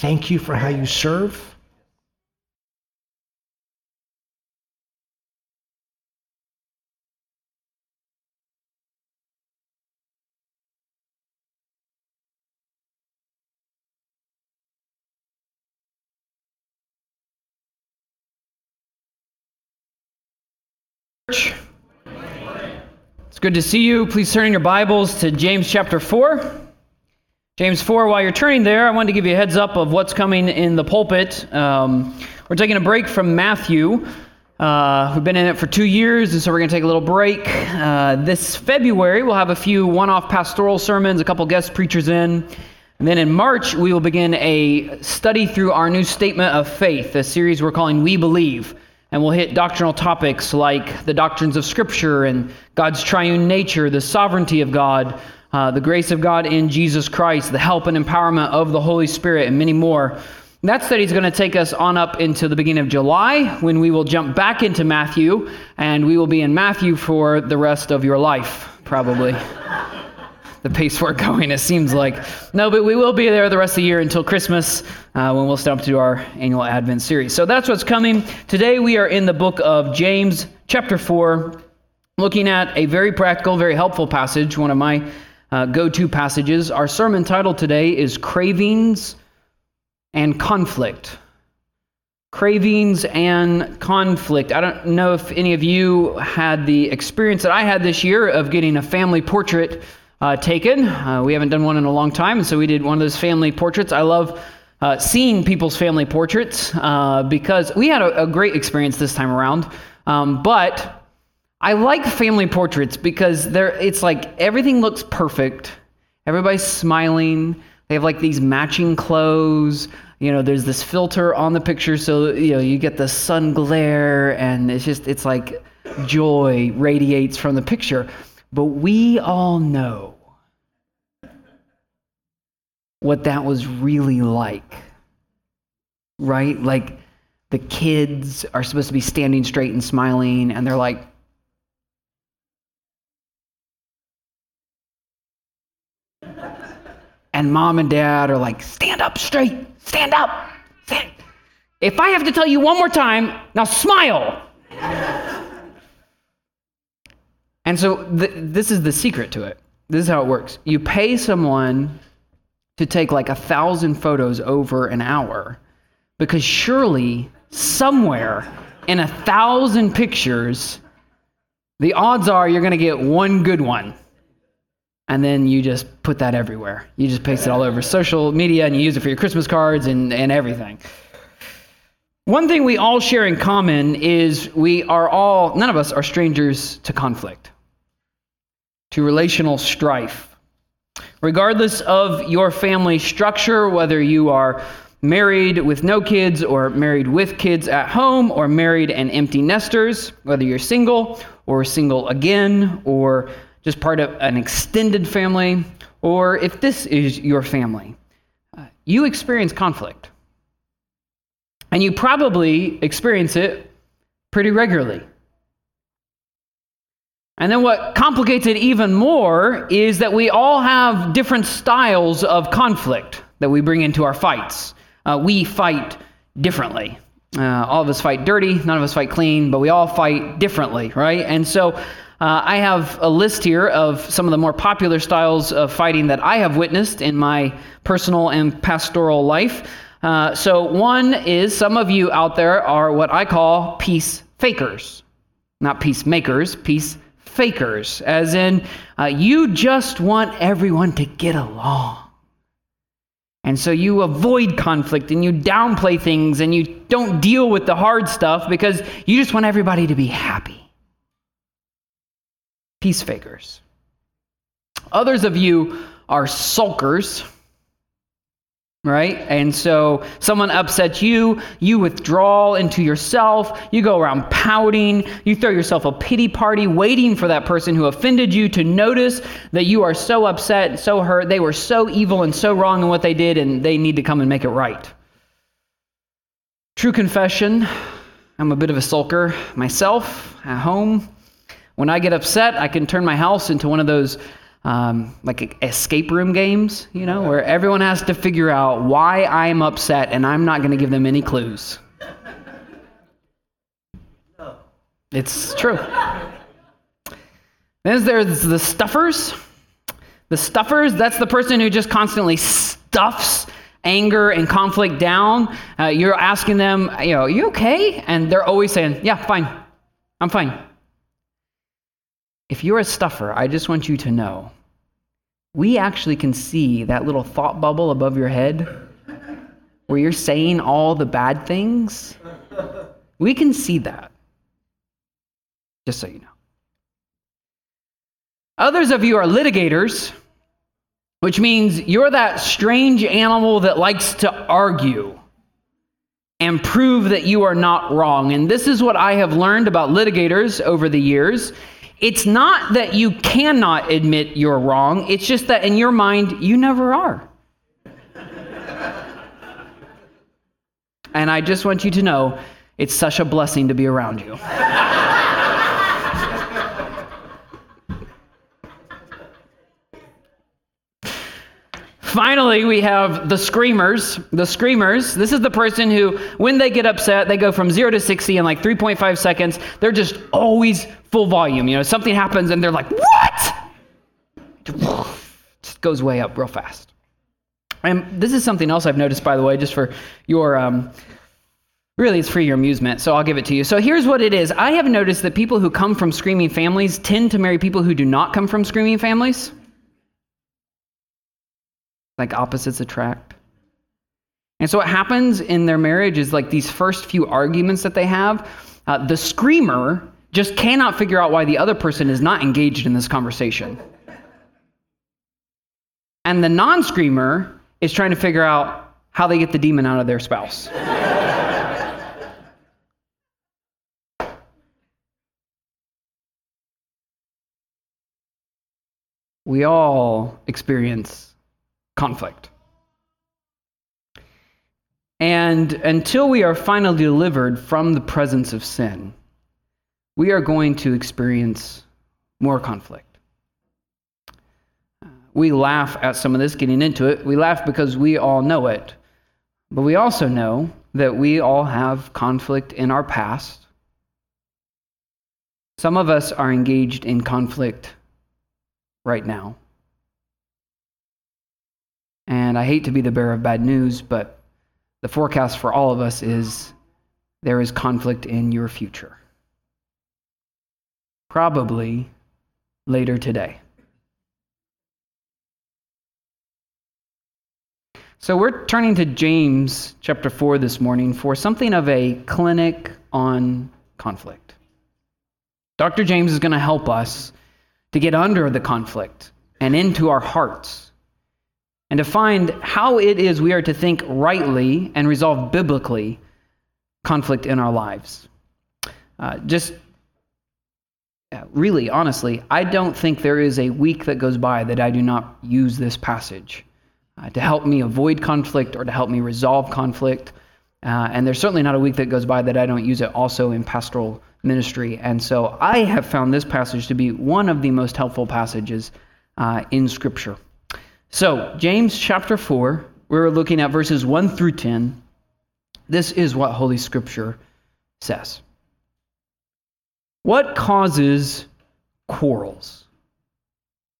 thank you for how you serve? It's good to see you. Please turn in your Bibles to James chapter 4. James 4, while you're turning there, I wanted to give you a heads up of what's coming in the pulpit. Um, we're taking a break from Matthew. Uh, we've been in it for two years, and so we're going to take a little break. Uh, this February, we'll have a few one off pastoral sermons, a couple guest preachers in. And then in March, we will begin a study through our new statement of faith, a series we're calling We Believe. And we'll hit doctrinal topics like the doctrines of Scripture and God's triune nature, the sovereignty of God, uh, the grace of God in Jesus Christ, the help and empowerment of the Holy Spirit, and many more. That study is going to take us on up into the beginning of July when we will jump back into Matthew, and we will be in Matthew for the rest of your life, probably the pace we're going, it seems like. No, but we will be there the rest of the year until Christmas uh, when we'll start to our annual Advent series. So that's what's coming. Today we are in the book of James, chapter 4, looking at a very practical, very helpful passage, one of my uh, go to passages. Our sermon title today is Cravings and Conflict. Cravings and conflict. I don't know if any of you had the experience that I had this year of getting a family portrait uh, taken. Uh, we haven't done one in a long time, and so we did one of those family portraits. I love uh, seeing people's family portraits uh, because we had a, a, great experience this time around. Um, but I like family portraits because they're, it's like everything looks perfect. Everybody's smiling. They have like these matching clothes. You know, there's this filter on the picture, so you know you get the sun glare, and it's just it's like joy radiates from the picture. But we all know what that was really like. Right? Like the kids are supposed to be standing straight and smiling, and they're like, and mom and dad are like, stand up straight, stand up. Stand. If I have to tell you one more time, now smile. And so th- this is the secret to it. This is how it works. You pay someone to take like a thousand photos over an hour because surely somewhere in a thousand pictures, the odds are you're going to get one good one. And then you just put that everywhere. You just paste it all over social media and you use it for your Christmas cards and, and everything. One thing we all share in common is we are all, none of us are strangers to conflict to relational strife. Regardless of your family structure, whether you are married with no kids or married with kids at home or married and empty nesters, whether you're single or single again or just part of an extended family, or if this is your family, uh, you experience conflict. And you probably experience it pretty regularly. And then what complicates it even more is that we all have different styles of conflict that we bring into our fights. Uh, we fight differently. Uh, all of us fight dirty, none of us fight clean, but we all fight differently, right? And so uh, I have a list here of some of the more popular styles of fighting that I have witnessed in my personal and pastoral life. Uh, so, one is some of you out there are what I call peace fakers, not peacemakers, peace fakers, as in, uh, you just want everyone to get along. And so you avoid conflict and you downplay things and you don't deal with the hard stuff because you just want everybody to be happy. Peace fakers. Others of you are sulkers right? And so someone upsets you, you withdraw into yourself, you go around pouting, you throw yourself a pity party, waiting for that person who offended you to notice that you are so upset, so hurt, they were so evil and so wrong in what they did, and they need to come and make it right. True confession I'm a bit of a sulker myself at home. When I get upset, I can turn my house into one of those um, like escape room games, you know, where everyone has to figure out why I'm upset and I'm not going to give them any clues. It's true. Then there's the stuffers. The stuffers, that's the person who just constantly stuffs anger and conflict down. Uh, you're asking them, you know, you okay? And they're always saying, yeah, fine. I'm fine. If you're a stuffer, I just want you to know we actually can see that little thought bubble above your head where you're saying all the bad things. We can see that. Just so you know. Others of you are litigators, which means you're that strange animal that likes to argue and prove that you are not wrong. And this is what I have learned about litigators over the years. It's not that you cannot admit you're wrong, it's just that in your mind, you never are. and I just want you to know it's such a blessing to be around you. Finally, we have the screamers. The screamers. This is the person who, when they get upset, they go from zero to 60 in like 3.5 seconds. They're just always full volume. You know, something happens and they're like, what? Just goes way up real fast. And this is something else I've noticed, by the way, just for your. Um, Really, it's for your amusement, so I'll give it to you. So here's what it is I have noticed that people who come from screaming families tend to marry people who do not come from screaming families like opposites attract. And so what happens in their marriage is like these first few arguments that they have, uh, the screamer just cannot figure out why the other person is not engaged in this conversation. And the non screamer is trying to figure out how they get the demon out of their spouse. we all experience conflict. And until we are finally delivered from the presence of sin, we are going to experience more conflict. We laugh at some of this, getting into it. We laugh because we all know it. But we also know that we all have conflict in our past. Some of us are engaged in conflict right now. And I hate to be the bearer of bad news, but the forecast for all of us is there is conflict in your future. Probably later today. So we're turning to James chapter 4 this morning for something of a clinic on conflict. Dr. James is going to help us to get under the conflict and into our hearts and to find how it is we are to think rightly and resolve biblically conflict in our lives. Uh, just really, honestly, I don't think there is a week that goes by that I do not use this passage uh, to help me avoid conflict or to help me resolve conflict. Uh, and there's certainly not a week that goes by that I don't use it also in pastoral ministry. And so I have found this passage to be one of the most helpful passages uh, in Scripture. So, James chapter 4, we're looking at verses 1 through 10. This is what Holy Scripture says. What causes quarrels?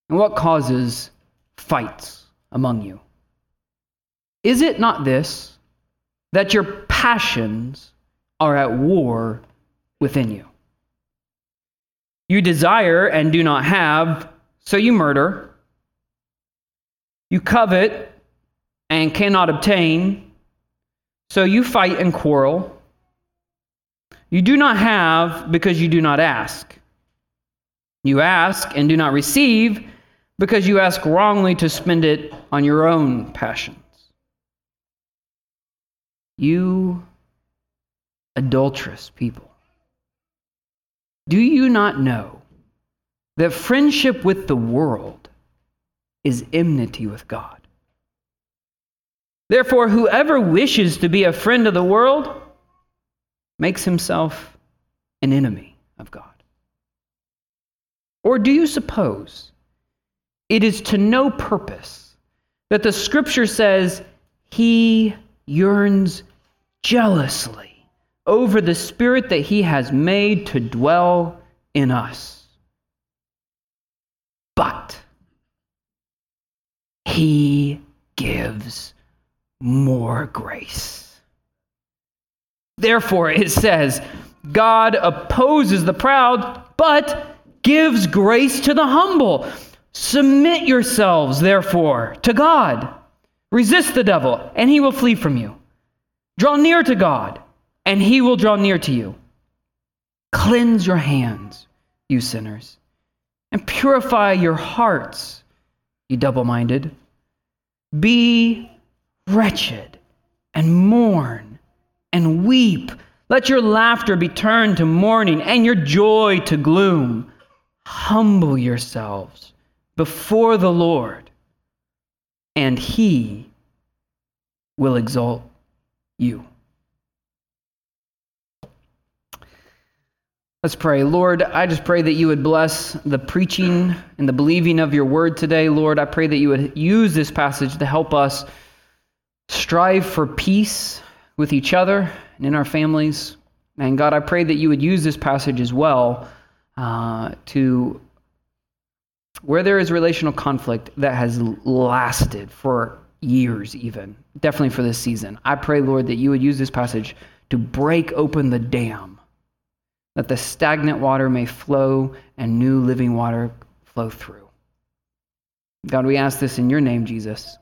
And what causes fights among you? Is it not this, that your passions are at war within you? You desire and do not have, so you murder. You covet and cannot obtain, so you fight and quarrel. You do not have because you do not ask. You ask and do not receive because you ask wrongly to spend it on your own passions. You adulterous people. Do you not know that friendship with the world is enmity with God. Therefore, whoever wishes to be a friend of the world makes himself an enemy of God. Or do you suppose it is to no purpose that the scripture says he yearns jealously over the spirit that he has made to dwell in us. But he gives more grace. Therefore, it says, God opposes the proud, but gives grace to the humble. Submit yourselves, therefore, to God. Resist the devil, and he will flee from you. Draw near to God, and he will draw near to you. Cleanse your hands, you sinners, and purify your hearts, you double minded. Be wretched and mourn and weep. Let your laughter be turned to mourning and your joy to gloom. Humble yourselves before the Lord, and he will exalt you. Let's pray. Lord, I just pray that you would bless the preaching and the believing of your word today. Lord, I pray that you would use this passage to help us strive for peace with each other and in our families. And God, I pray that you would use this passage as well uh, to where there is relational conflict that has lasted for years, even, definitely for this season. I pray, Lord, that you would use this passage to break open the dam, that the stagnant water may flow and new living water flow through. God, we ask this in your name, Jesus.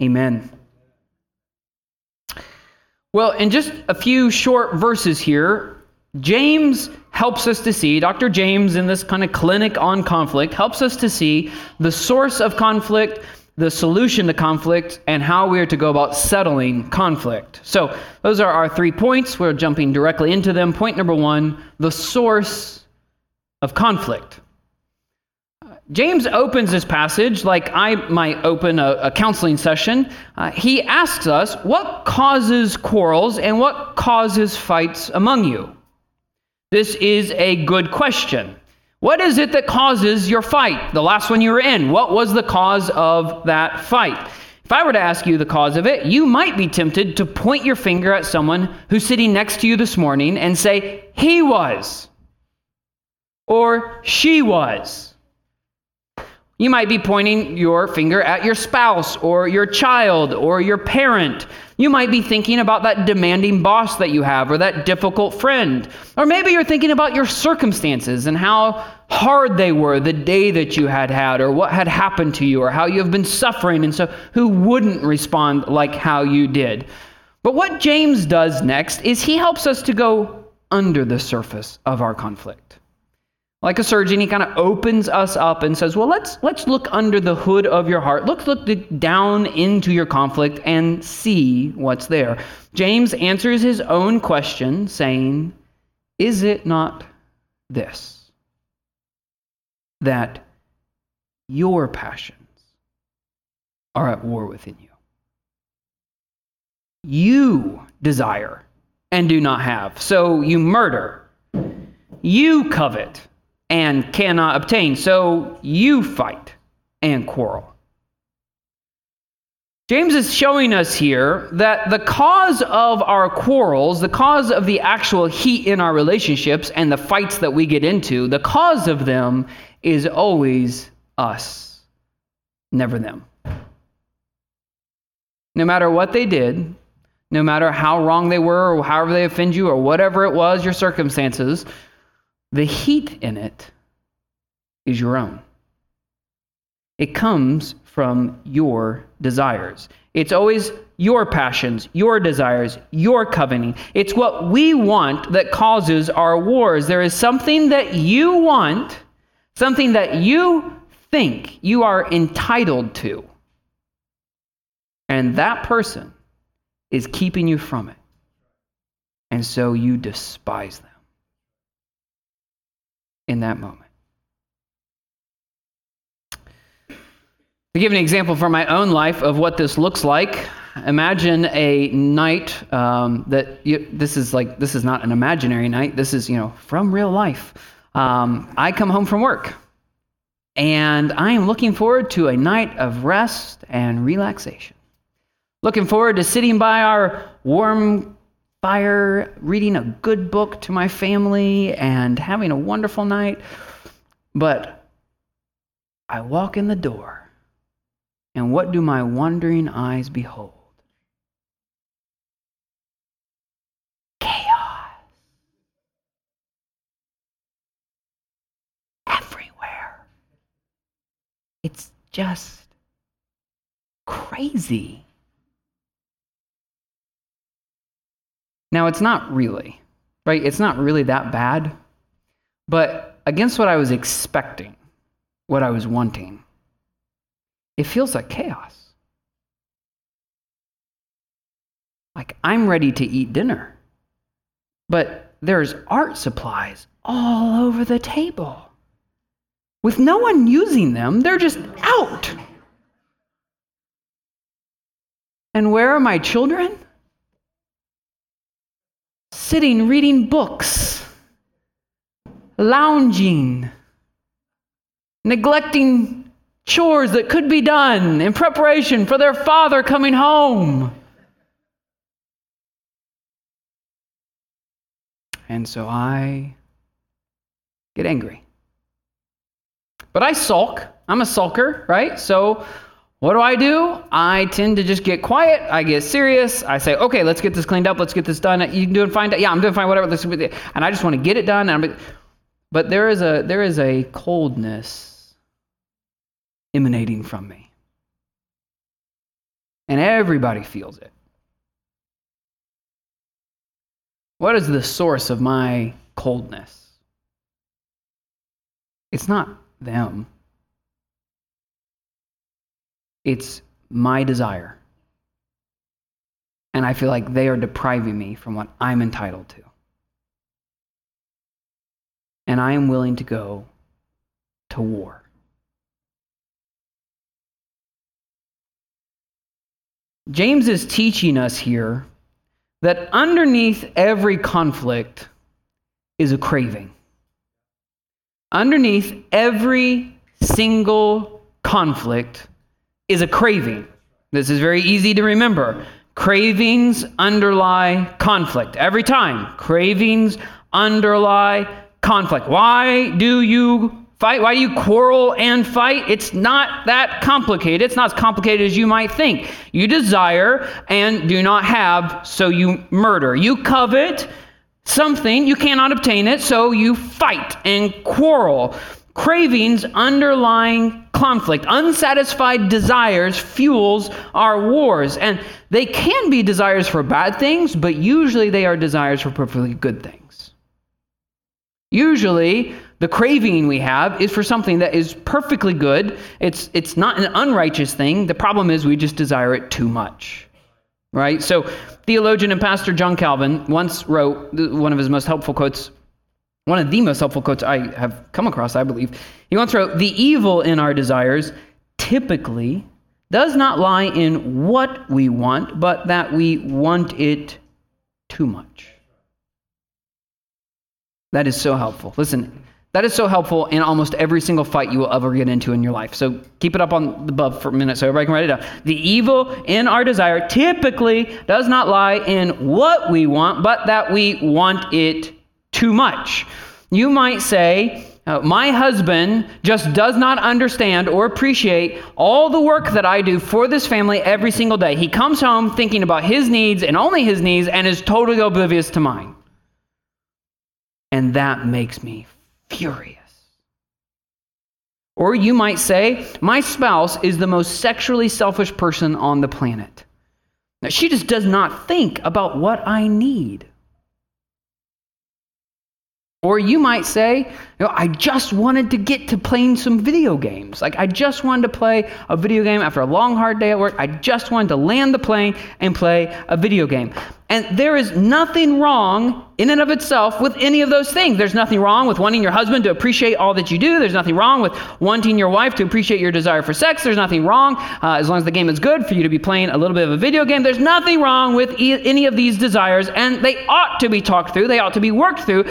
Amen. Well, in just a few short verses here, James helps us to see, Dr. James, in this kind of clinic on conflict, helps us to see the source of conflict, the solution to conflict, and how we are to go about settling conflict. So, those are our three points. We're jumping directly into them. Point number one the source of conflict. James opens this passage like I might open a, a counseling session. Uh, he asks us, What causes quarrels and what causes fights among you? This is a good question. What is it that causes your fight? The last one you were in, what was the cause of that fight? If I were to ask you the cause of it, you might be tempted to point your finger at someone who's sitting next to you this morning and say, He was, or she was. You might be pointing your finger at your spouse or your child or your parent. You might be thinking about that demanding boss that you have or that difficult friend. Or maybe you're thinking about your circumstances and how hard they were the day that you had had or what had happened to you or how you have been suffering. And so, who wouldn't respond like how you did? But what James does next is he helps us to go under the surface of our conflict. Like a surgeon, he kind of opens us up and says, "Well, let's let's look under the hood of your heart. Let's look down into your conflict and see what's there." James answers his own question saying, "Is it not this that your passions are at war within you? You desire and do not have, so you murder. You covet." And cannot obtain. So you fight and quarrel. James is showing us here that the cause of our quarrels, the cause of the actual heat in our relationships and the fights that we get into, the cause of them is always us, never them. No matter what they did, no matter how wrong they were or however they offend you or whatever it was, your circumstances, the heat in it is your own. It comes from your desires. It's always your passions, your desires, your coveting. It's what we want that causes our wars. There is something that you want, something that you think you are entitled to. And that person is keeping you from it. And so you despise them in that moment. To give an example from my own life of what this looks like, imagine a night um, that you, this is like this is not an imaginary night. This is you know from real life. Um, I come home from work, and I am looking forward to a night of rest and relaxation. Looking forward to sitting by our warm fire, reading a good book to my family, and having a wonderful night. But I walk in the door, and what do my wondering eyes behold? Chaos. Everywhere. It's just crazy. Now, it's not really, right? It's not really that bad. But against what I was expecting, what I was wanting, it feels like chaos. Like I'm ready to eat dinner, but there's art supplies all over the table. With no one using them, they're just out. And where are my children? Sitting reading books, lounging, neglecting chores that could be done in preparation for their father coming home. And so I get angry. But I sulk. I'm a sulker, right? So what do I do? I tend to just get quiet. I get serious. I say, okay, let's get this cleaned up. Let's get this done. You doing fine? Yeah, I'm doing fine. Whatever. Let's, and I just want to get it done. And but there is a there is a coldness emanating from me, and everybody feels it. What is the source of my coldness? It's not them. It's my desire. And I feel like they are depriving me from what I'm entitled to. And I am willing to go to war. James is teaching us here that underneath every conflict is a craving. Underneath every single conflict is a craving. This is very easy to remember. Cravings underlie conflict. Every time, cravings underlie conflict. Why do you fight? Why do you quarrel and fight? It's not that complicated. It's not as complicated as you might think. You desire and do not have, so you murder. You covet something, you cannot obtain it, so you fight and quarrel. Cravings underlying conflict, unsatisfied desires fuels our wars. And they can be desires for bad things, but usually they are desires for perfectly good things. Usually, the craving we have is for something that is perfectly good. It's, it's not an unrighteous thing. The problem is we just desire it too much. Right? So, theologian and pastor John Calvin once wrote one of his most helpful quotes one of the most helpful quotes I have come across, I believe. He once wrote The evil in our desires typically does not lie in what we want, but that we want it too much. That is so helpful. Listen, that is so helpful in almost every single fight you will ever get into in your life. So keep it up on the above for a minute so everybody can write it down. The evil in our desire typically does not lie in what we want, but that we want it too much. You might say, uh, my husband just does not understand or appreciate all the work that I do for this family every single day. He comes home thinking about his needs and only his needs and is totally oblivious to mine. And that makes me furious. Or you might say, my spouse is the most sexually selfish person on the planet. Now, she just does not think about what I need. Or you might say, you know, I just wanted to get to playing some video games. Like, I just wanted to play a video game after a long, hard day at work. I just wanted to land the plane and play a video game. And there is nothing wrong in and of itself with any of those things. There's nothing wrong with wanting your husband to appreciate all that you do. There's nothing wrong with wanting your wife to appreciate your desire for sex. There's nothing wrong, uh, as long as the game is good, for you to be playing a little bit of a video game. There's nothing wrong with e- any of these desires, and they ought to be talked through, they ought to be worked through.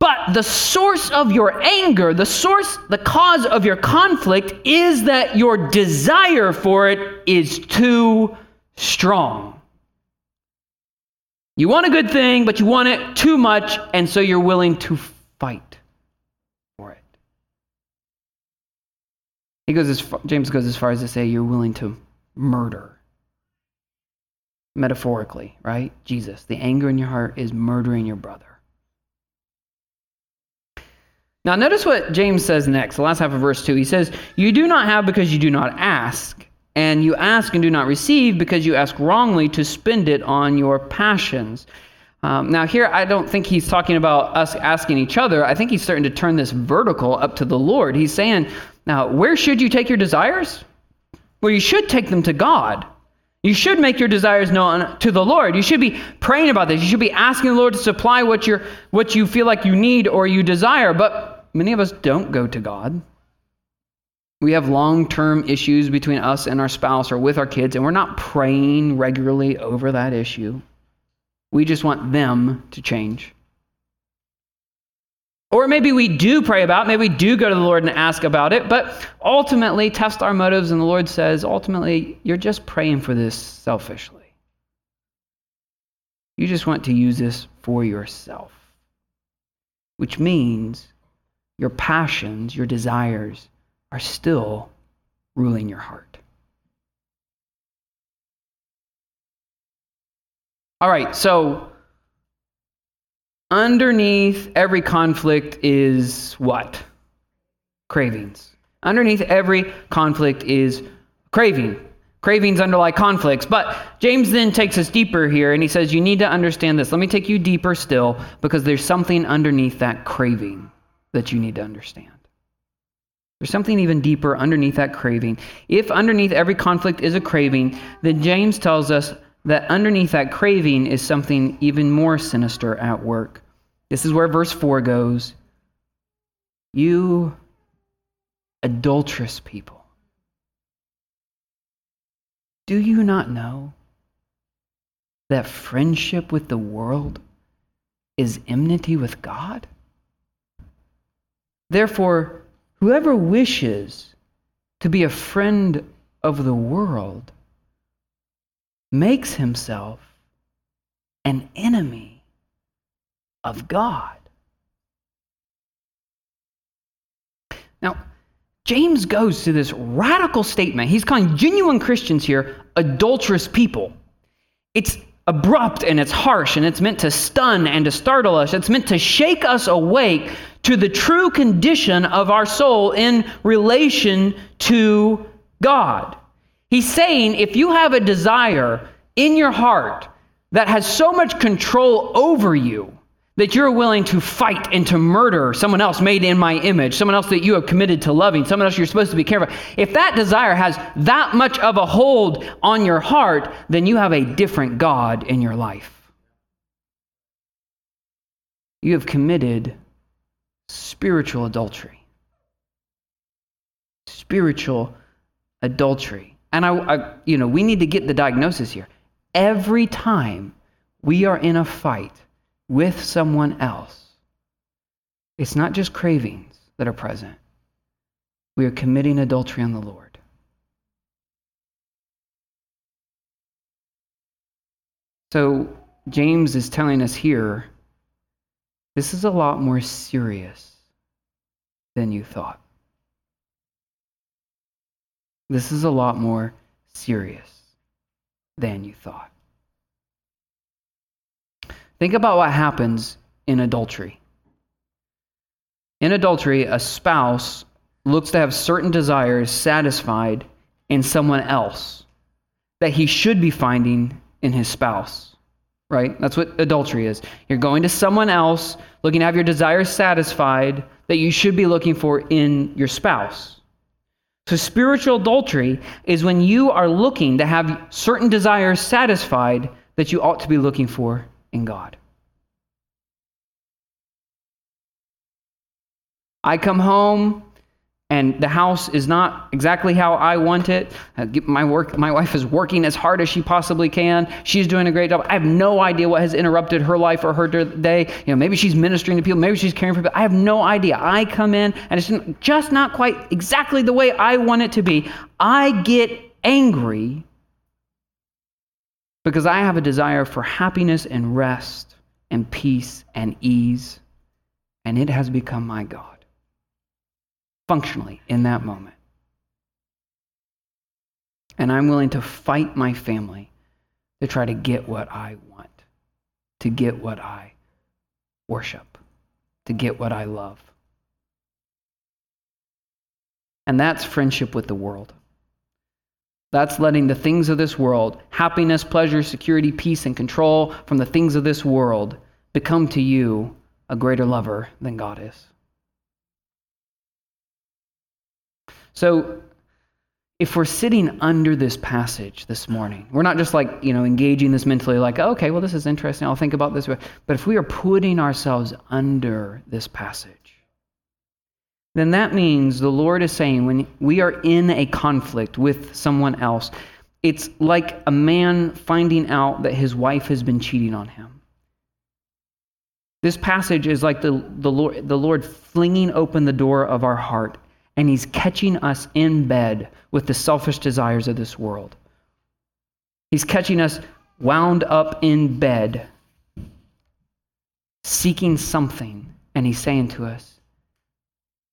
But the source of your anger, the source, the cause of your conflict is that your desire for it is too strong. You want a good thing, but you want it too much, and so you're willing to fight for it. He goes as far, James goes as far as to say you're willing to murder. Metaphorically, right? Jesus, the anger in your heart is murdering your brother. Now, notice what James says next, the last half of verse 2. He says, You do not have because you do not ask, and you ask and do not receive because you ask wrongly to spend it on your passions. Um, now, here, I don't think he's talking about us asking each other. I think he's starting to turn this vertical up to the Lord. He's saying, Now, where should you take your desires? Well, you should take them to God. You should make your desires known to the Lord. You should be praying about this. You should be asking the Lord to supply what, you what you feel like you need or you desire. But many of us don't go to God. We have long term issues between us and our spouse or with our kids, and we're not praying regularly over that issue. We just want them to change. Or maybe we do pray about, it, maybe we do go to the Lord and ask about it, but ultimately test our motives, and the Lord says, ultimately, you're just praying for this selfishly. You just want to use this for yourself, which means your passions, your desires are still ruling your heart. All right, so underneath every conflict is what? Cravings. Underneath every conflict is craving. Cravings underlie conflicts. But James then takes us deeper here and he says, You need to understand this. Let me take you deeper still because there's something underneath that craving that you need to understand. There's something even deeper underneath that craving. If underneath every conflict is a craving, then James tells us that underneath that craving is something even more sinister at work. This is where verse 4 goes. You adulterous people. Do you not know that friendship with the world is enmity with God? Therefore, whoever wishes to be a friend of the world makes himself an enemy of God. Now, James goes to this radical statement. He's calling genuine Christians here adulterous people. It's abrupt and it's harsh and it's meant to stun and to startle us. It's meant to shake us awake to the true condition of our soul in relation to God. He's saying if you have a desire in your heart that has so much control over you that you're willing to fight and to murder someone else made in my image, someone else that you have committed to loving, someone else you're supposed to be careful. If that desire has that much of a hold on your heart, then you have a different God in your life. You have committed spiritual adultery. Spiritual adultery. And I, I, you know, we need to get the diagnosis here. Every time we are in a fight, with someone else, it's not just cravings that are present. We are committing adultery on the Lord. So, James is telling us here this is a lot more serious than you thought. This is a lot more serious than you thought. Think about what happens in adultery. In adultery, a spouse looks to have certain desires satisfied in someone else that he should be finding in his spouse. Right? That's what adultery is. You're going to someone else looking to have your desires satisfied that you should be looking for in your spouse. So, spiritual adultery is when you are looking to have certain desires satisfied that you ought to be looking for in God. I come home and the house is not exactly how I want it. Uh, my work, my wife is working as hard as she possibly can. She's doing a great job. I have no idea what has interrupted her life or her day. You know, maybe she's ministering to people, maybe she's caring for people. I have no idea. I come in and it's just not quite exactly the way I want it to be. I get angry because I have a desire for happiness and rest and peace and ease, and it has become my God functionally in that moment. And I'm willing to fight my family to try to get what I want, to get what I worship, to get what I love. And that's friendship with the world. That's letting the things of this world, happiness, pleasure, security, peace, and control from the things of this world, become to you a greater lover than God is. So, if we're sitting under this passage this morning, we're not just like, you know, engaging this mentally, like, okay, well, this is interesting, I'll think about this. But if we are putting ourselves under this passage, then that means the Lord is saying when we are in a conflict with someone else, it's like a man finding out that his wife has been cheating on him. This passage is like the, the, Lord, the Lord flinging open the door of our heart and he's catching us in bed with the selfish desires of this world. He's catching us wound up in bed, seeking something, and he's saying to us,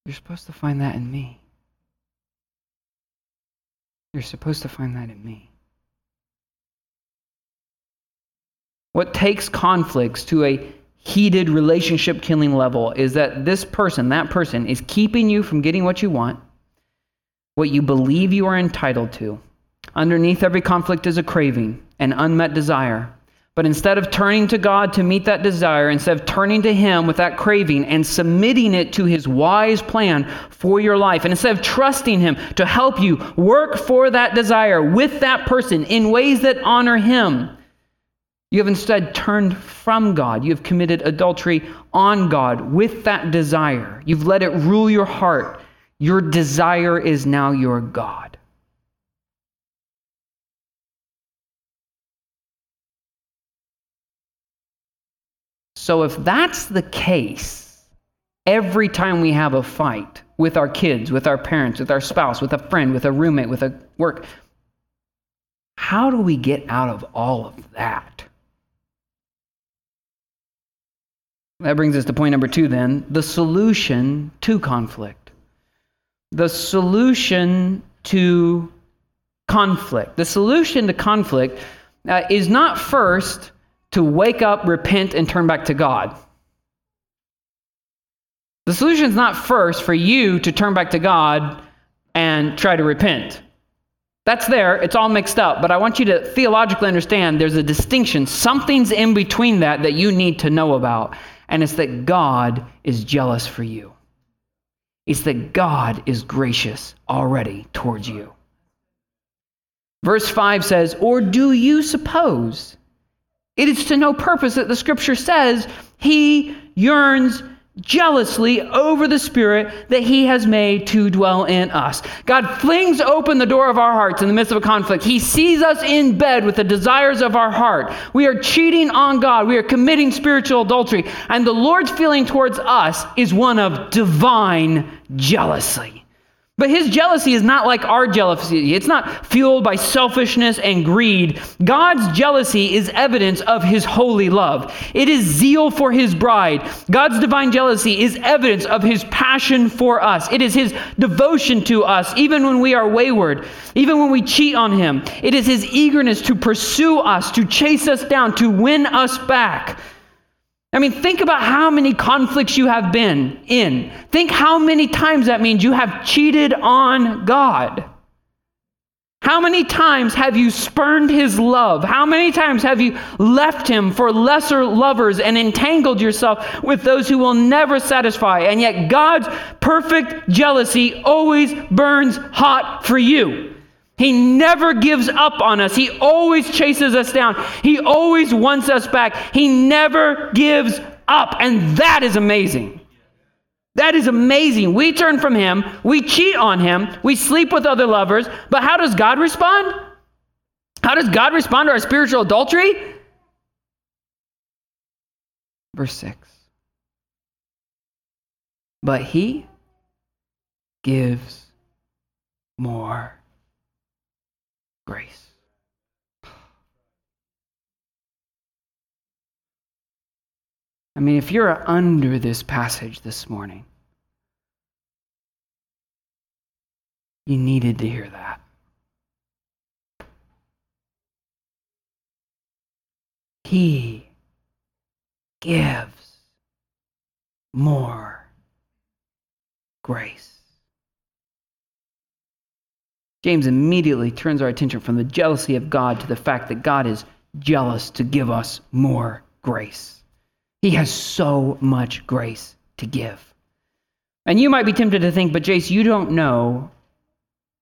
You're supposed to find that in me. You're supposed to find that in me. What takes conflicts to a heated relationship killing level is that this person, that person, is keeping you from getting what you want, what you believe you are entitled to. Underneath every conflict is a craving, an unmet desire. But instead of turning to God to meet that desire, instead of turning to Him with that craving and submitting it to His wise plan for your life, and instead of trusting Him to help you work for that desire with that person in ways that honor Him, you have instead turned from God. You have committed adultery on God with that desire. You've let it rule your heart. Your desire is now your God. So, if that's the case, every time we have a fight with our kids, with our parents, with our spouse, with a friend, with a roommate, with a work, how do we get out of all of that? That brings us to point number two then the solution to conflict. The solution to conflict. The solution to conflict uh, is not first to wake up, repent, and turn back to God. The solution is not first for you to turn back to God and try to repent. That's there, it's all mixed up, but I want you to theologically understand there's a distinction. Something's in between that that you need to know about and it's that God is jealous for you. It's that God is gracious already towards you. Verse 5 says, Or do you suppose it is to no purpose that the scripture says he yearns jealously over the Spirit that He has made to dwell in us. God flings open the door of our hearts in the midst of a conflict. He sees us in bed with the desires of our heart. We are cheating on God, we are committing spiritual adultery, and the Lord's feeling towards us is one of divine jealousy. But his jealousy is not like our jealousy. It's not fueled by selfishness and greed. God's jealousy is evidence of his holy love. It is zeal for his bride. God's divine jealousy is evidence of his passion for us. It is his devotion to us, even when we are wayward, even when we cheat on him. It is his eagerness to pursue us, to chase us down, to win us back. I mean, think about how many conflicts you have been in. Think how many times that means you have cheated on God. How many times have you spurned his love? How many times have you left him for lesser lovers and entangled yourself with those who will never satisfy? And yet, God's perfect jealousy always burns hot for you. He never gives up on us. He always chases us down. He always wants us back. He never gives up. And that is amazing. That is amazing. We turn from him, we cheat on him, we sleep with other lovers, but how does God respond? How does God respond to our spiritual adultery? Verse 6. But he gives more grace. I mean, if you're under this passage this morning, you needed to hear that. He gives more grace. James immediately turns our attention from the jealousy of God to the fact that God is jealous to give us more grace. He has so much grace to give. And you might be tempted to think, but Jace, you don't know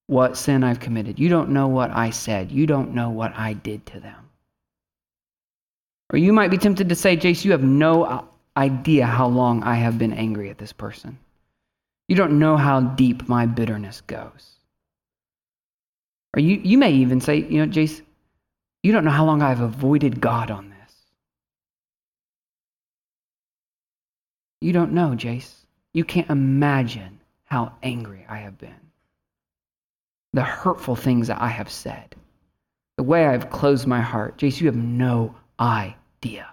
what sin I've committed. You don't know what I said. You don't know what I did to them. Or you might be tempted to say, Jace, you have no idea how long I have been angry at this person. You don't know how deep my bitterness goes. Or you, you may even say, you know, Jace, you don't know how long I've avoided God on this. You don't know, Jace. You can't imagine how angry I have been. The hurtful things that I have said. The way I've closed my heart. Jace, you have no idea.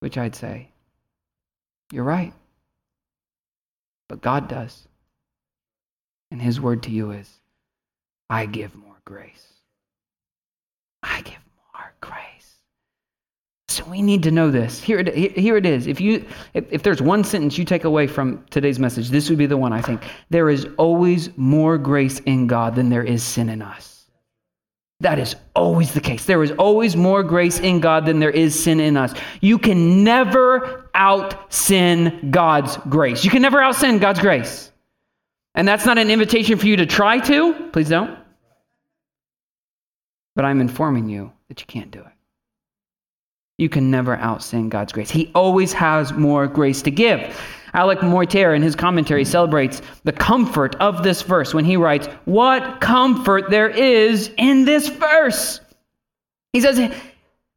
Which I'd say, you're right. But God does. And his word to you is, I give more grace. I give more grace. So we need to know this. Here it, here it is. If, you, if, if there's one sentence you take away from today's message, this would be the one I think. There is always more grace in God than there is sin in us. That is always the case. There is always more grace in God than there is sin in us. You can never out sin God's grace. You can never out sin God's grace. And that's not an invitation for you to try to. Please don't. But I'm informing you that you can't do it. You can never out sin God's grace. He always has more grace to give. Alec Motyer, in his commentary, celebrates the comfort of this verse when he writes, What comfort there is in this verse! He says,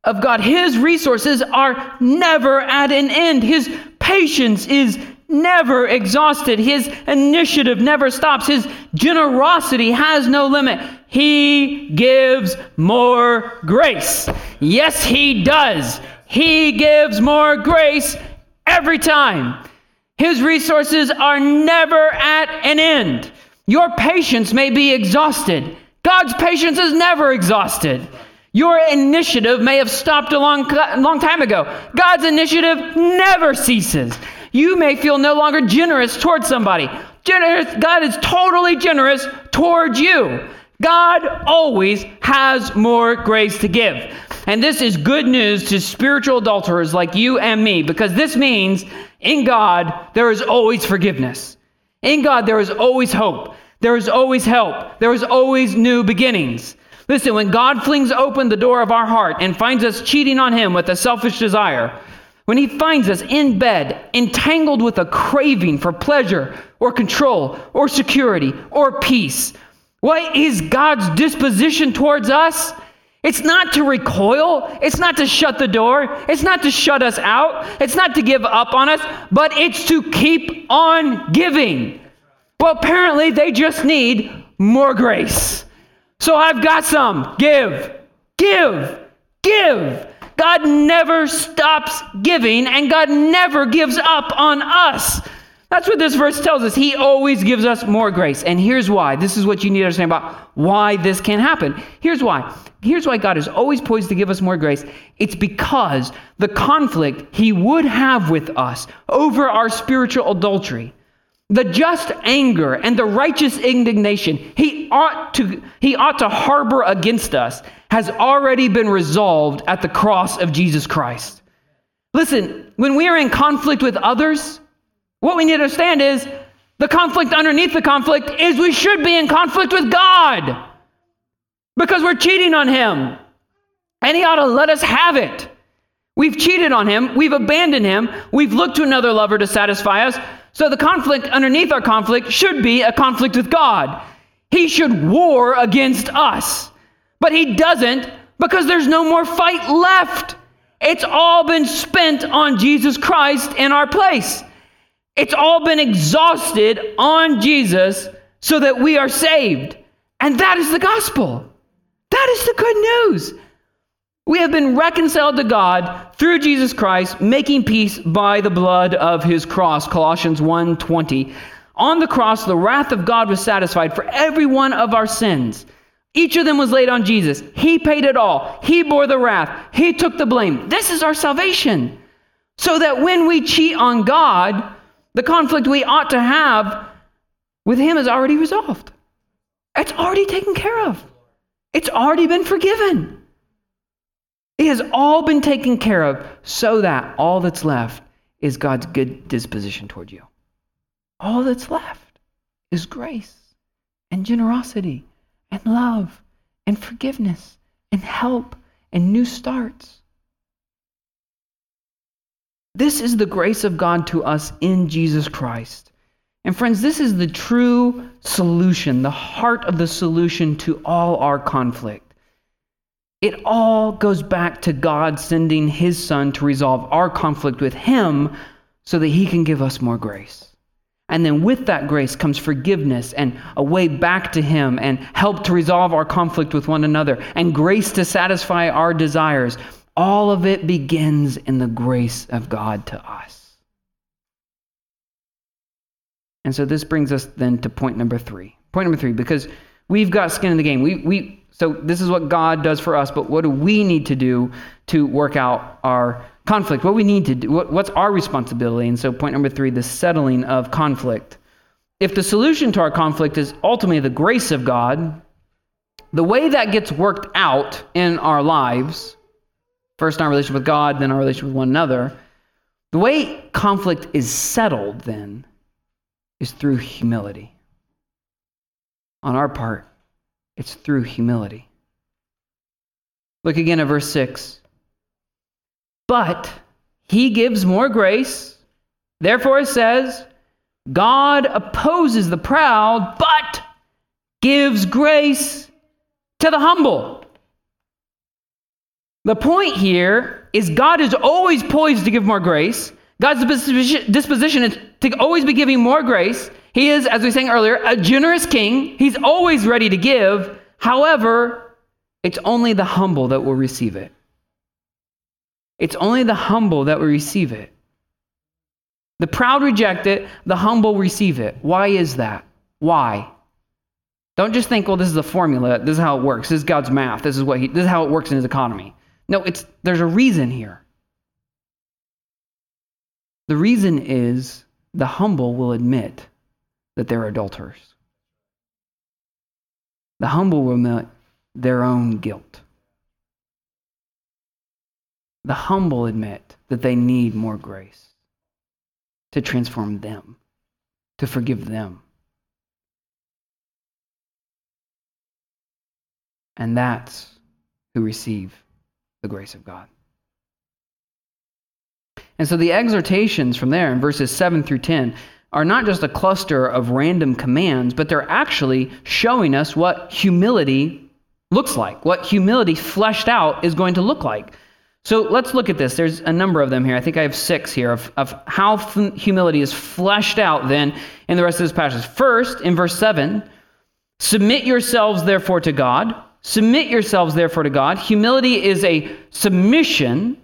Of God, His resources are never at an end. His patience is never exhausted. His initiative never stops. His generosity has no limit. He gives more grace. Yes, He does. He gives more grace every time. His resources are never at an end. Your patience may be exhausted. God's patience is never exhausted. Your initiative may have stopped a long, long time ago. God's initiative never ceases. You may feel no longer generous towards somebody. Generous, God is totally generous towards you. God always has more grace to give. And this is good news to spiritual adulterers like you and me because this means in God there is always forgiveness. In God there is always hope. There is always help. There is always new beginnings. Listen, when God flings open the door of our heart and finds us cheating on Him with a selfish desire, when he finds us in bed, entangled with a craving for pleasure or control or security or peace, what is God's disposition towards us? It's not to recoil. It's not to shut the door. It's not to shut us out. It's not to give up on us, but it's to keep on giving. Well, apparently they just need more grace. So I've got some. Give, give, give. God never stops giving, and God never gives up on us. That's what this verse tells us. He always gives us more grace. And here's why. This is what you need to understand about why this can happen. Here's why. Here's why God is always poised to give us more grace. It's because the conflict He would have with us over our spiritual adultery, the just anger and the righteous indignation He ought to, he ought to harbor against us has already been resolved at the cross of Jesus Christ. Listen, when we are in conflict with others, what we need to understand is the conflict underneath the conflict is we should be in conflict with God because we're cheating on Him. And He ought to let us have it. We've cheated on him. We've abandoned him. We've looked to another lover to satisfy us. So the conflict underneath our conflict should be a conflict with God. He should war against us. But he doesn't because there's no more fight left. It's all been spent on Jesus Christ in our place. It's all been exhausted on Jesus so that we are saved. And that is the gospel. That is the good news. We have been reconciled to God through Jesus Christ, making peace by the blood of his cross. Colossians 1:20. On the cross, the wrath of God was satisfied for every one of our sins. Each of them was laid on Jesus. He paid it all. He bore the wrath. He took the blame. This is our salvation. So that when we cheat on God, the conflict we ought to have with Him is already resolved. It's already taken care of. It's already been forgiven. It has all been taken care of so that all that's left is God's good disposition toward you. All that's left is grace and generosity and love and forgiveness and help and new starts. This is the grace of God to us in Jesus Christ. And friends, this is the true solution, the heart of the solution to all our conflict. It all goes back to God sending his son to resolve our conflict with him so that he can give us more grace. And then with that grace comes forgiveness and a way back to Him and help to resolve our conflict with one another and grace to satisfy our desires. All of it begins in the grace of God to us. And so this brings us then to point number three. Point number three, because we've got skin in the game. We, we, so this is what God does for us, but what do we need to do to work out our conflict, what we need to do, what, what's our responsibility? And so, point number three the settling of conflict. If the solution to our conflict is ultimately the grace of God, the way that gets worked out in our lives, first in our relationship with God, then our relationship with one another, the way conflict is settled then is through humility. On our part, it's through humility. Look again at verse 6. But he gives more grace. Therefore, it says, God opposes the proud, but gives grace to the humble. The point here is God is always poised to give more grace. God's disposition is to always be giving more grace. He is, as we sang earlier, a generous king. He's always ready to give. However, it's only the humble that will receive it. It's only the humble that will receive it. The proud reject it, the humble receive it. Why is that? Why? Don't just think, well, this is a formula. This is how it works. This is God's math. This is what he, this is how it works in his economy. No, it's there's a reason here. The reason is the humble will admit that they're adulterers. The humble will admit their own guilt. The humble admit that they need more grace to transform them, to forgive them. And that's who receive the grace of God. And so the exhortations from there in verses 7 through 10 are not just a cluster of random commands, but they're actually showing us what humility looks like, what humility fleshed out is going to look like. So let's look at this. There's a number of them here. I think I have six here of, of how humility is fleshed out then in the rest of this passage. First, in verse 7, submit yourselves therefore to God. Submit yourselves therefore to God. Humility is a submission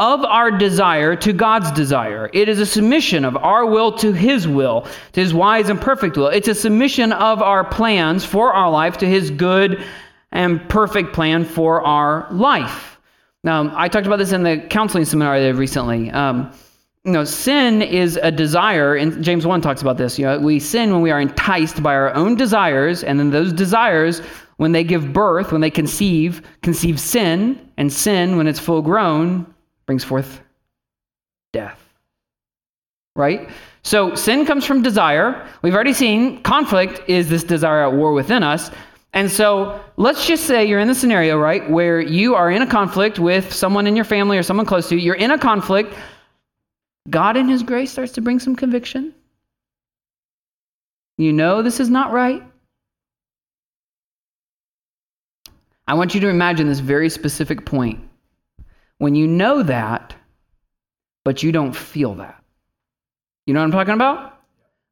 of our desire to God's desire. It is a submission of our will to His will, to His wise and perfect will. It's a submission of our plans for our life to His good and perfect plan for our life. Now, I talked about this in the counseling seminar I did recently. Um, you know, sin is a desire, and James 1 talks about this. You know, we sin when we are enticed by our own desires, and then those desires, when they give birth, when they conceive, conceive sin, and sin, when it's full grown, brings forth death. Right? So sin comes from desire. We've already seen conflict is this desire at war within us. And so let's just say you're in the scenario, right, where you are in a conflict with someone in your family or someone close to you. You're in a conflict. God, in His grace, starts to bring some conviction. You know this is not right. I want you to imagine this very specific point. When you know that, but you don't feel that. You know what I'm talking about?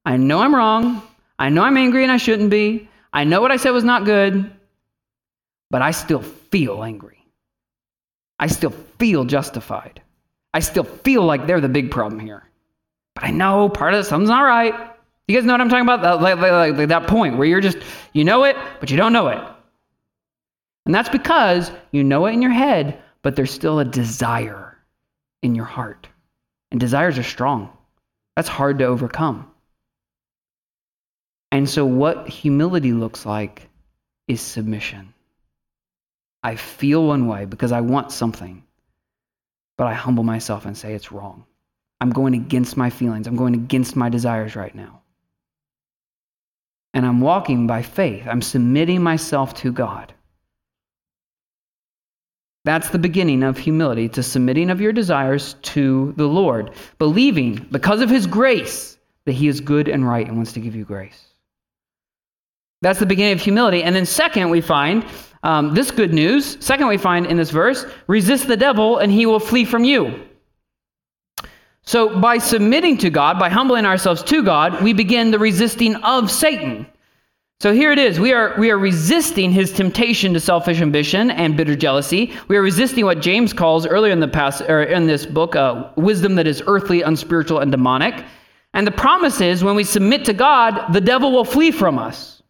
I know I'm wrong. I know I'm angry and I shouldn't be. I know what I said was not good, but I still feel angry. I still feel justified. I still feel like they're the big problem here. But I know part of it, something's not right. You guys know what I'm talking about? That, like, like, like that point where you're just, you know it, but you don't know it. And that's because you know it in your head, but there's still a desire in your heart. And desires are strong. That's hard to overcome. And so, what humility looks like is submission. I feel one way because I want something, but I humble myself and say it's wrong. I'm going against my feelings, I'm going against my desires right now. And I'm walking by faith, I'm submitting myself to God. That's the beginning of humility, to submitting of your desires to the Lord, believing because of His grace that He is good and right and wants to give you grace. That's the beginning of humility. And then, second, we find um, this good news. Second, we find in this verse resist the devil and he will flee from you. So, by submitting to God, by humbling ourselves to God, we begin the resisting of Satan. So here it is. We are, we are resisting his temptation to selfish ambition and bitter jealousy. We are resisting what James calls earlier in the past, or in this book, uh, wisdom that is earthly, unspiritual, and demonic. And the promise is when we submit to God, the devil will flee from us.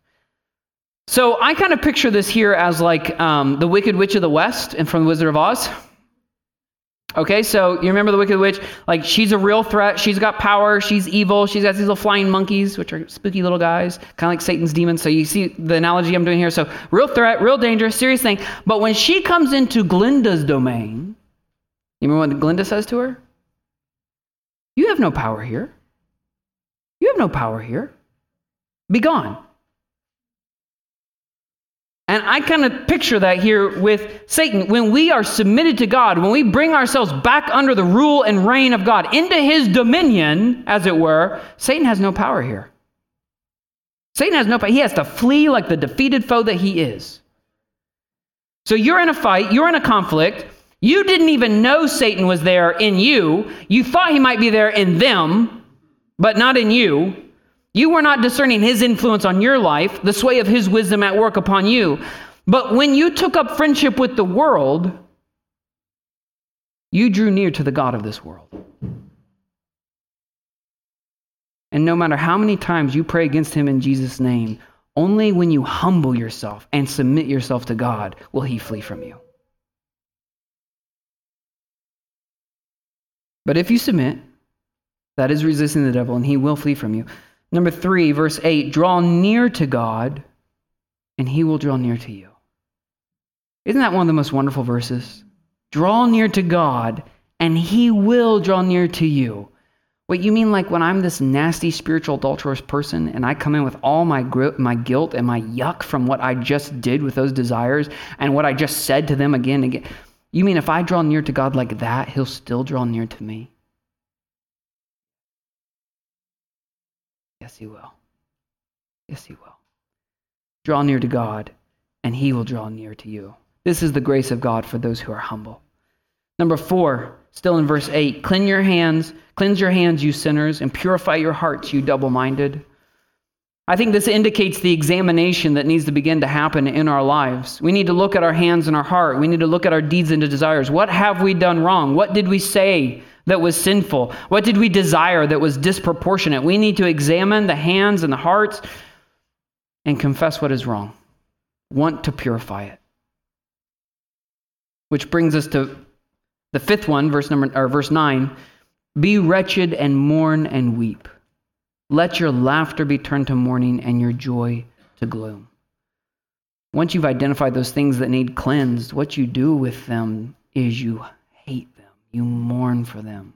So I kind of picture this here as like um, the Wicked Witch of the West and from The Wizard of Oz. Okay, so you remember the Wicked Witch? Like, she's a real threat. She's got power. She's evil. She's got these little flying monkeys, which are spooky little guys, kind of like Satan's demons. So you see the analogy I'm doing here. So, real threat, real danger, serious thing. But when she comes into Glinda's domain, you remember what Glinda says to her? You have no power here. You have no power here. Be gone. And I kind of picture that here with Satan. When we are submitted to God, when we bring ourselves back under the rule and reign of God, into his dominion, as it were, Satan has no power here. Satan has no power. He has to flee like the defeated foe that he is. So you're in a fight, you're in a conflict. You didn't even know Satan was there in you. You thought he might be there in them, but not in you. You were not discerning his influence on your life, the sway of his wisdom at work upon you. But when you took up friendship with the world, you drew near to the God of this world. And no matter how many times you pray against him in Jesus' name, only when you humble yourself and submit yourself to God will he flee from you. But if you submit, that is resisting the devil, and he will flee from you. Number three, verse 8 draw near to God, and he will draw near to you. Isn't that one of the most wonderful verses? Draw near to God, and he will draw near to you. What you mean, like when I'm this nasty spiritual adulterous person and I come in with all my, my guilt and my yuck from what I just did with those desires and what I just said to them again and again? You mean if I draw near to God like that, he'll still draw near to me? Yes, He will. Yes, He will. Draw near to God, and He will draw near to you. This is the grace of God for those who are humble. Number four, still in verse 8 cleanse your hands, cleanse your hands, you sinners, and purify your hearts, you double minded. I think this indicates the examination that needs to begin to happen in our lives. We need to look at our hands and our heart. We need to look at our deeds and desires. What have we done wrong? What did we say that was sinful? What did we desire that was disproportionate? We need to examine the hands and the hearts and confess what is wrong. Want to purify it. Which brings us to the fifth one, verse number or verse 9. Be wretched and mourn and weep. Let your laughter be turned to mourning and your joy to gloom. Once you've identified those things that need cleansed, what you do with them is you you mourn for them.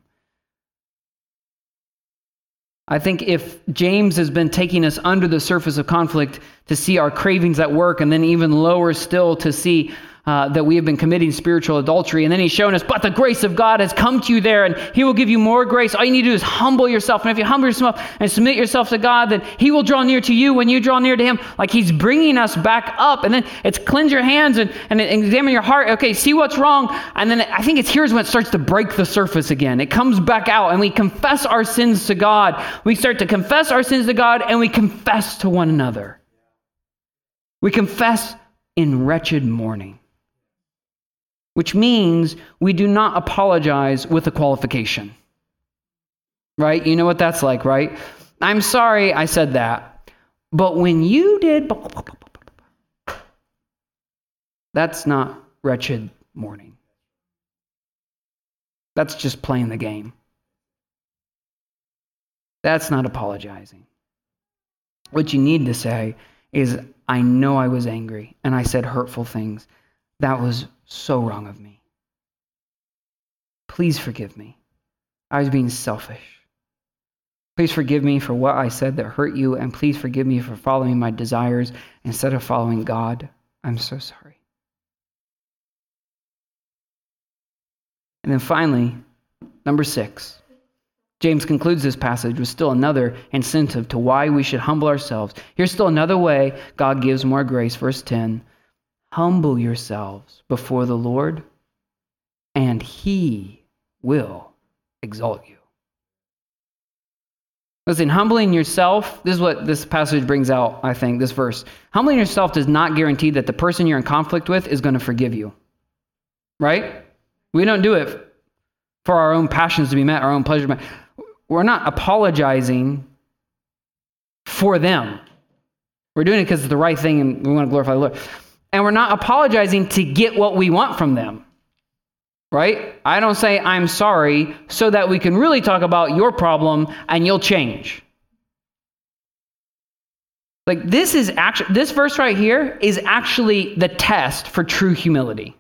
I think if James has been taking us under the surface of conflict to see our cravings at work, and then even lower still to see uh, that we have been committing spiritual adultery. And then he's shown us, but the grace of God has come to you there, and he will give you more grace. All you need to do is humble yourself. And if you humble yourself and submit yourself to God, then he will draw near to you when you draw near to him. Like he's bringing us back up. And then it's cleanse your hands and, and examine your heart. Okay, see what's wrong. And then I think it's here's when it starts to break the surface again. It comes back out, and we confess our sins to God. We start to confess our sins to God, and we confess to one another. We confess in wretched mourning which means we do not apologize with a qualification. Right? You know what that's like, right? I'm sorry I said that. But when you did, that's not wretched mourning. That's just playing the game. That's not apologizing. What you need to say is, I know I was angry and I said hurtful things. That was so wrong of me. Please forgive me. I was being selfish. Please forgive me for what I said that hurt you, and please forgive me for following my desires instead of following God. I'm so sorry. And then finally, number six, James concludes this passage with still another incentive to why we should humble ourselves. Here's still another way God gives more grace. Verse 10 Humble yourselves before the Lord, and he will exalt you. Listen, humbling yourself, this is what this passage brings out, I think, this verse. Humbling yourself does not guarantee that the person you're in conflict with is going to forgive you. Right? We don't do it for our own passions to be met, our own pleasure to be met. We're not apologizing for them. We're doing it because it's the right thing and we want to glorify the Lord and we're not apologizing to get what we want from them. Right? I don't say I'm sorry so that we can really talk about your problem and you'll change. Like this is actually this verse right here is actually the test for true humility.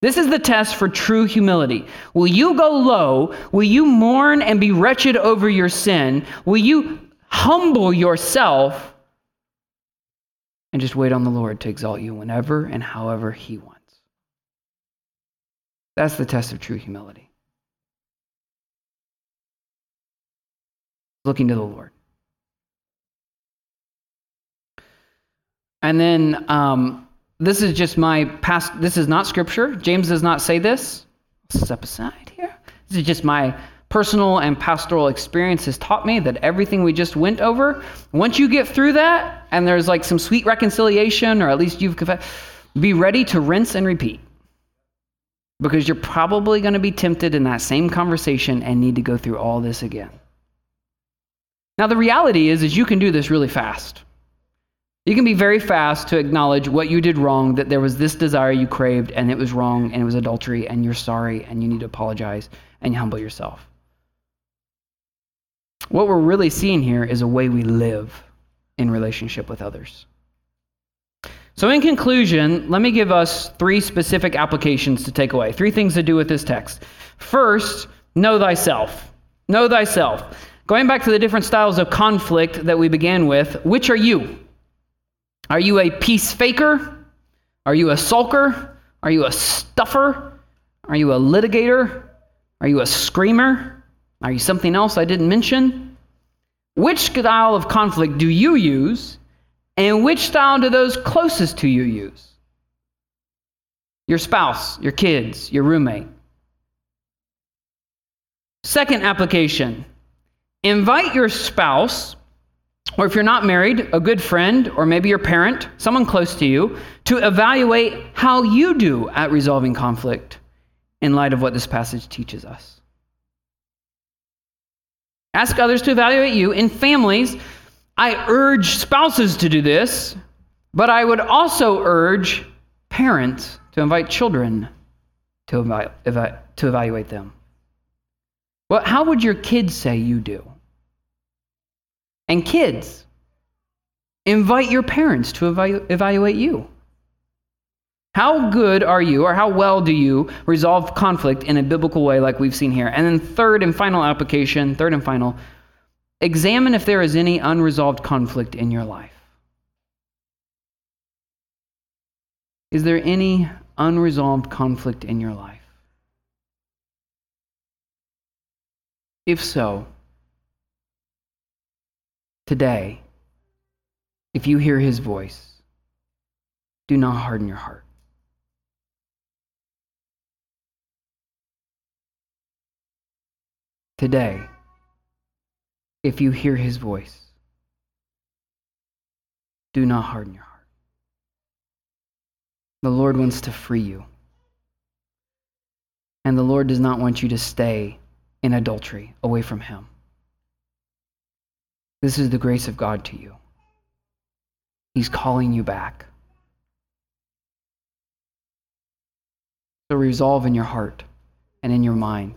This is the test for true humility. Will you go low? Will you mourn and be wretched over your sin? Will you humble yourself and just wait on the Lord to exalt you whenever and however He wants. That's the test of true humility. Looking to the Lord. And then um, this is just my past, this is not scripture. James does not say this. Step aside here. This is just my personal and pastoral experience has taught me that everything we just went over, once you get through that and there's like some sweet reconciliation, or at least you've confessed, be ready to rinse and repeat. Because you're probably going to be tempted in that same conversation and need to go through all this again. Now the reality is is you can do this really fast. You can be very fast to acknowledge what you did wrong, that there was this desire you craved and it was wrong and it was adultery and you're sorry and you need to apologize and humble yourself. What we're really seeing here is a way we live in relationship with others. So, in conclusion, let me give us three specific applications to take away. Three things to do with this text. First, know thyself. Know thyself. Going back to the different styles of conflict that we began with, which are you? Are you a peace faker? Are you a sulker? Are you a stuffer? Are you a litigator? Are you a screamer? Are you something else I didn't mention? Which style of conflict do you use, and which style do those closest to you use? Your spouse, your kids, your roommate. Second application invite your spouse, or if you're not married, a good friend, or maybe your parent, someone close to you, to evaluate how you do at resolving conflict in light of what this passage teaches us. Ask others to evaluate you. In families, I urge spouses to do this, but I would also urge parents to invite children to, to evaluate them. Well, how would your kids say you do? And kids, invite your parents to evalu- evaluate you. How good are you, or how well do you resolve conflict in a biblical way, like we've seen here? And then, third and final application, third and final, examine if there is any unresolved conflict in your life. Is there any unresolved conflict in your life? If so, today, if you hear his voice, do not harden your heart. Today, if you hear his voice, do not harden your heart. The Lord wants to free you. And the Lord does not want you to stay in adultery away from him. This is the grace of God to you. He's calling you back. So resolve in your heart and in your mind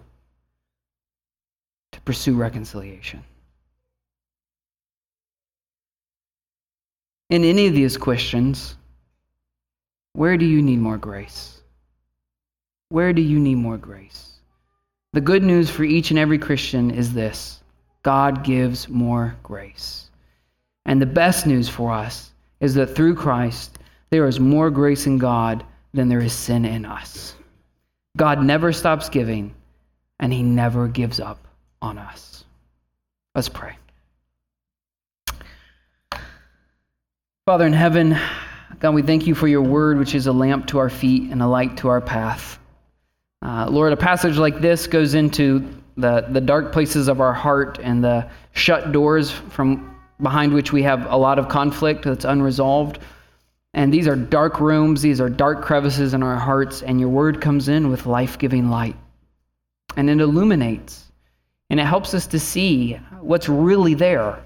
to pursue reconciliation. In any of these questions, where do you need more grace? Where do you need more grace? The good news for each and every Christian is this God gives more grace. And the best news for us is that through Christ, there is more grace in God than there is sin in us. God never stops giving, and He never gives up on us. Let's pray. Father in heaven, God, we thank you for your word, which is a lamp to our feet and a light to our path. Uh, Lord, a passage like this goes into the, the dark places of our heart and the shut doors from behind which we have a lot of conflict that's unresolved. And these are dark rooms, these are dark crevices in our hearts, and your word comes in with life giving light. And it illuminates, and it helps us to see what's really there,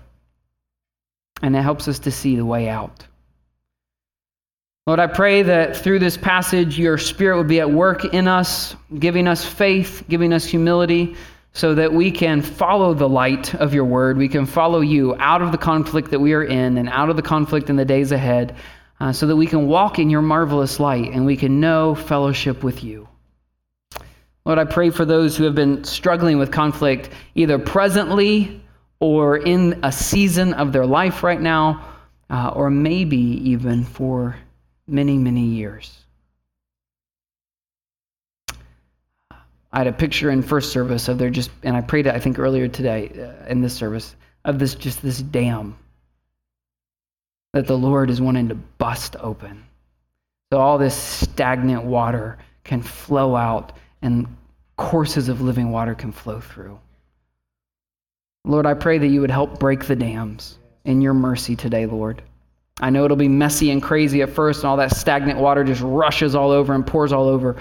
and it helps us to see the way out. Lord, I pray that through this passage, your Spirit would be at work in us, giving us faith, giving us humility, so that we can follow the light of your word. We can follow you out of the conflict that we are in and out of the conflict in the days ahead, uh, so that we can walk in your marvelous light and we can know fellowship with you. Lord, I pray for those who have been struggling with conflict, either presently or in a season of their life right now, uh, or maybe even for many, many years. I had a picture in first service of there just, and I prayed it, I think, earlier today uh, in this service, of this just this dam that the Lord is wanting to bust open. So all this stagnant water can flow out and courses of living water can flow through. Lord, I pray that you would help break the dams in your mercy today, Lord. I know it'll be messy and crazy at first, and all that stagnant water just rushes all over and pours all over.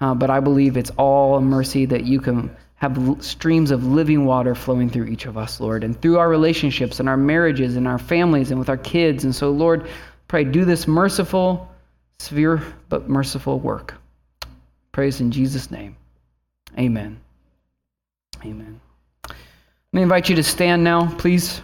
Uh, but I believe it's all a mercy that you can have streams of living water flowing through each of us, Lord, and through our relationships and our marriages and our families and with our kids. And so, Lord, pray, do this merciful, severe, but merciful work. Praise in Jesus' name. Amen. Amen. Let me invite you to stand now, please.